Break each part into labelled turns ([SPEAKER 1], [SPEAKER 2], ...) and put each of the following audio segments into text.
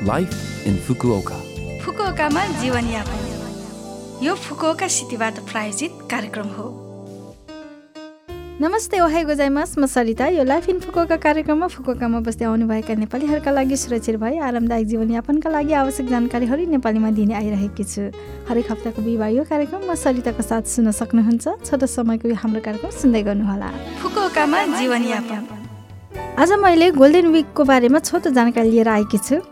[SPEAKER 1] Life in Fukuoka
[SPEAKER 2] फुकुओकामा जीवनयापन यो Fukuoka सिटीबाट प्रायोजित कार्यक्रम हो
[SPEAKER 3] नमस्ते ओहाई गोजाइमास म सरिता यो लाइफ इन फुकोका कार्यक्रममा फुकोकामा बस्दै आउनुभएका नेपालीहरूका लागि सुरक्षित भई आरामदायक जीवनयापनका लागि आवश्यक जानकारीहरू नेपालीमा दिने आइरहेकी छु हरेक हप्ताको बिहिबार यो कार्यक्रम म सरिताको साथ सुन्न सक्नुहुन्छ छोटो समयको हाम्रो कार्यक्रम सुन्दै गर्नुहोला
[SPEAKER 2] फुकुओकामा जीवनयापन
[SPEAKER 3] आज मैले गोल्डन विकको बारेमा छोटो जानकारी लिएर आएकी छु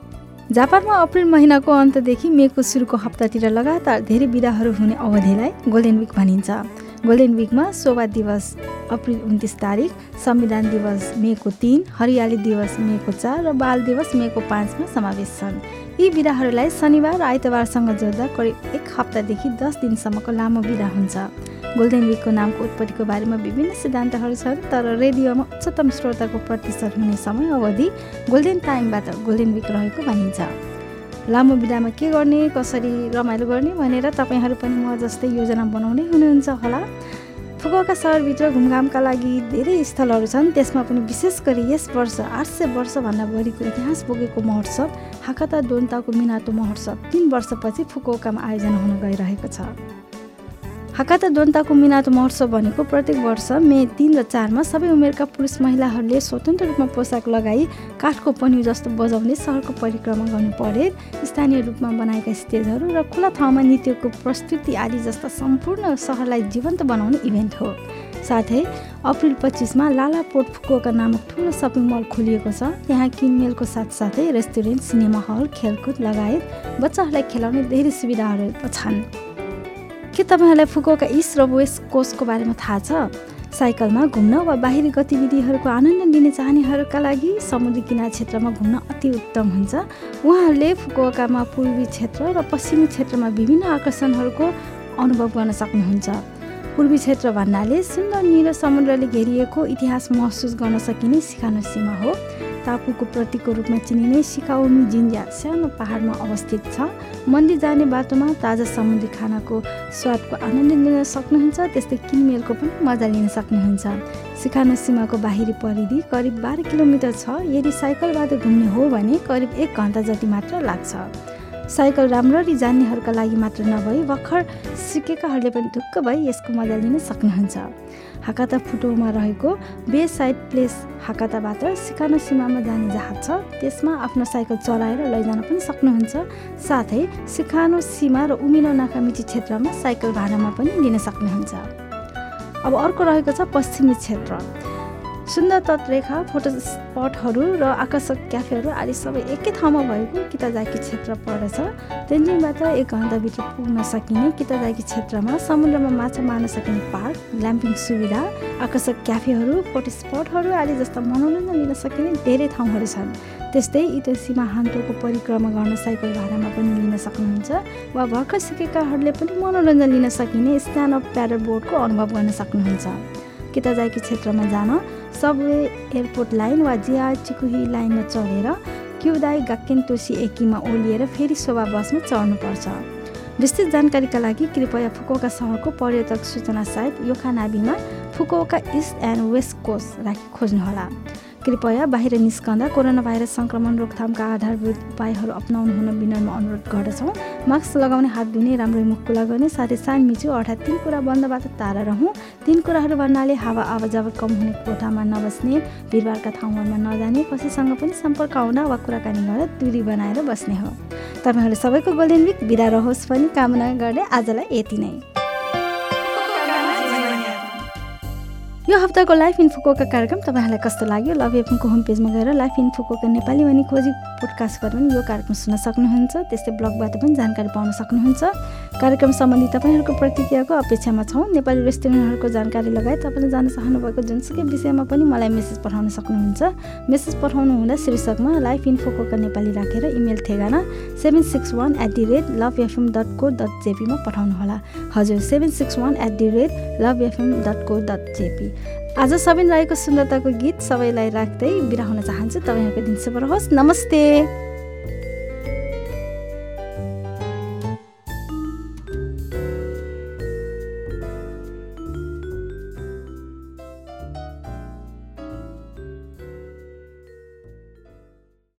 [SPEAKER 3] जापानमा अप्रिल महिनाको अन्तदेखि मेको सुरुको हप्तातिर लगातार धेरै बिदाहरू हुने अवधिलाई गोल्डन विक भनिन्छ। गोल्डन विकमा शोभा दिवस अप्रिल उन्तिस तारिक संविधान दिवस मेको तिन हरियाली दिवस मेको चार र बाल दिवस मेको पाँचमा समावेश छन्। यी बिदाहरूलाई शनिबार आइतबारसँग जोड्दा करिब एक हप्तादेखि दस दिनसम्मको लामो बिदा हुन्छ। गोल्डन विकको नामको उत्पत्तिको बारेमा विभिन्न सिद्धान्तहरू छन् तर रेडियोमा उच्चतम श्रोताको प्रतिशत हुने समय अवधि गोल्डन टाइमबाट गोल्डन विक रहेको भनिन्छ। लामो बिदामा के गर्ने कसरी रमाइलो गर्ने भनेर तपाईँहरू पनि म जस्तै योजना बनाउने हुनुहुन्छ होला। फुकुवाका सहरभित्र घुमघामका लागि धेरै स्थलहरू छन् त्यसमा पनि विशेष गरी यस वर्ष आठ सय वर्षभन्दा बढीको इतिहास बोकेको महोत्सव हाकाता दोन्ताको मिनातो महोत्सव तिन वर्षपछि फुकुवाकामा आयोजना हुन गइरहेको छ। हाकाता दोन्ताको मिनातो महोत्सव भनेको प्रत्येक वर्ष मे तिन र चारमा सबै उमेरका पुरुष महिलाहरूले स्वतन्त्र रूपमा पोसाक लगाई काठको पन्यु जस्तो बजाउने सहरको परिक्रमा गर्नु परे। स्थानीय रूपमा बनाएका स्टेजहरू र खुला ठाउँमा नृत्यको प्रस्तुति आदि जस्ता सम्पूर्ण सहरलाई जीवन्त बनाउने इभेन्ट हो। साथै अप्रिल पच्चिसमा लाला पोर्ट फुकुका नामक ठुलो सपिङ मल खोलिएको छ। त्यहाँ किनमेलको साथसाथै रेस्टुरेन्ट सिनेमा हल खेलकुद लगायत बच्चाहरूलाई खेलाउने धेरै सुविधाहरू छन्। के तपाईँहरूलाई फुकुका इस्ट र वेस्ट कोस्टको बारेमा थाहा छ? साइकलमा घुम्न वा बाहिरी गतिविधिहरूको आनन्द लिने चाहनेहरूका लागि समुद्री किनार क्षेत्रमा घुम्न अति उत्तम हुन्छ। उहाँहरूले फुकुकामा पूर्वी क्षेत्र र पश्चिमी क्षेत्रमा विभिन्न आकर्षणहरूको अनुभव गर्न सक्नुहुन्छ। पूर्वी क्षेत्र भन्नाले सुन्दर निलो समुद्रले घेरिएको इतिहास महसुस गर्न सकिने सिकानो सीमा हो। टापुको प्रतीकको रूपमा चिनिने सिकाउमी जिन्जा सानो पहाडमा अवस्थित छ। मन्दिर जाने बाटोमा ताजा समुद्री खानाको स्वादको आनन्द लिन सक्नुहुन्छ त्यस्तै किनमेलको पनि मजा लिन सक्नुहुन्छ। सिकानो सीमाको बाहिरी परिधि करिब बाह्र किलोमिटर छ। यदि साइकलबाट घुम्ने हो भने करिब एक घन्टा जति मात्र लाग्छ। साइकल राम्ररी जान्नेहरूका लागि मात्र नभई भर्खर सिकेकाहरूले पनि ढुक्क भई यसको मजा लिन सक्नुहुन्छ। हाकाता फुटोमा रहेको बे साइड प्लेस हाकाताबाट सिकानो सीमामा जाने जहाज छ त्यसमा आफ्नो साइकल चलाएर लैजान पनि सक्नुहुन्छ। साथै सिकानो सीमा र उमिनो नाकामिची क्षेत्रमा साइकल भाडामा पनि लिन सक्नुहुन्छ। अब अर्को रहेको छ पश्चिमी क्षेत्र। सुन्दर तटरेखा फोटो स्पटहरू र आकर्षक क्याफेहरू आदि सबै एकै ठाउँमा भएको किताजाकी क्षेत्र पर्दछ। तेन्जिङबाट एक घन्टाभित्र पुग्न सकिने किताजाकी क्षेत्रमा समुद्रमा माछा मार्न सकिने पार्क ल्याम्पिङ सुविधा आकर्षक क्याफेहरू फोटो स्पटहरू आदि जस्ता मनोरञ्जन लिन सकिने धेरै ठाउँहरू छन्। त्यस्तै इतोसीमा हान्तोको परिक्रमा गर्न साइकल भाडामा पनि लिन सक्नुहुन्छ वा भर्खर सिकेकाहरूले पनि मनोरञ्जन लिन सकिने स्ट्यान्ड अप प्याडल बोर्डको अनुभव गर्न सक्नुहुन्छ। किताजाकी क्षेत्रमा जान सबवे एयरपोर्ट लाइन वा जिया चिकुही लाइनमा चढेर क्युदाई गाक्केन तोसी एकीमा ओलिएर फेरि शोभा बसमा चढ्नुपर्छ। विस्तृत जानकारीका लागि कृपया फुकोका सहरको पर्यटक सूचना site योखानाबीमा Fukuoka east and west coast राखी खोज्नुहोला। कृपया बाहिर निस्कँदा कोरोना भाइरस सङ्क्रमण रोकथामका आधारभूत उपायहरू अप्नाउनु हुन विनम्र अनुरोध गर्दछौँ। मास्क लगाउने हात धुने राम्ररी मुख खुला गर्ने साथै सान मिचो अर्थात् तिन कुरा बन्दबाट टाढा रहँ। तिन कुराहरू भन्नाले हावा आवाजावत कम हुने कोठामा नबस्ने भिडभाडका ठाउँहरूमा नजाने कसैसँग पनि सम्पर्क आउँदा वा कुराकानी गर्दा दूरी बनाएर बस्ने हो। तपाईँहरू सबैको गोल्डेन विक बिदा रहोस् पनि कामना गर्ने आजलाई यति नै। यो हप्ताको लाइफ इन्फोकोका कार्यक्रम तपाईँहरूलाई कस्तो लाग्यो? लभ एफएमको होम पेजमा गएर लाइफ इन्फोकोका नेपाली भनी खोजी पोडकास्टबाट पनि यो कार्यक्रम सुन्न सक्नुहुन्छ। त्यस्तै ब्लगबाट पनि जानकारी पाउन सक्नुहुन्छ। कार्यक्रम सम्बन्धी तपाईँहरूको प्रतिक्रियाको अपेक्षामा छौँ। नेपाली रेस्टुरेन्टहरूको जानकारी लगायत तपाईँले जान चाहनुभएको जुनसुकै विषयमा पनि मलाई मेसेज पठाउन सक्नुहुन्छ। मेसेज पठाउनु हुँदा शीर्षकमा लाइफ इन्फोकोका नेपाली राखेर इमेल ठेगाना seven six one at the rate love FM dot co dot जेपीमा पठाउनुहोला। हजुर seven six one at the rate love FM dot co dot JP आज सबिन राईको सुन्दरताको गीत सबैलाई राख्दै बिराउन चाहन्छु। तपाईँहरूको दिन शुभ रहोस्। नमस्ते।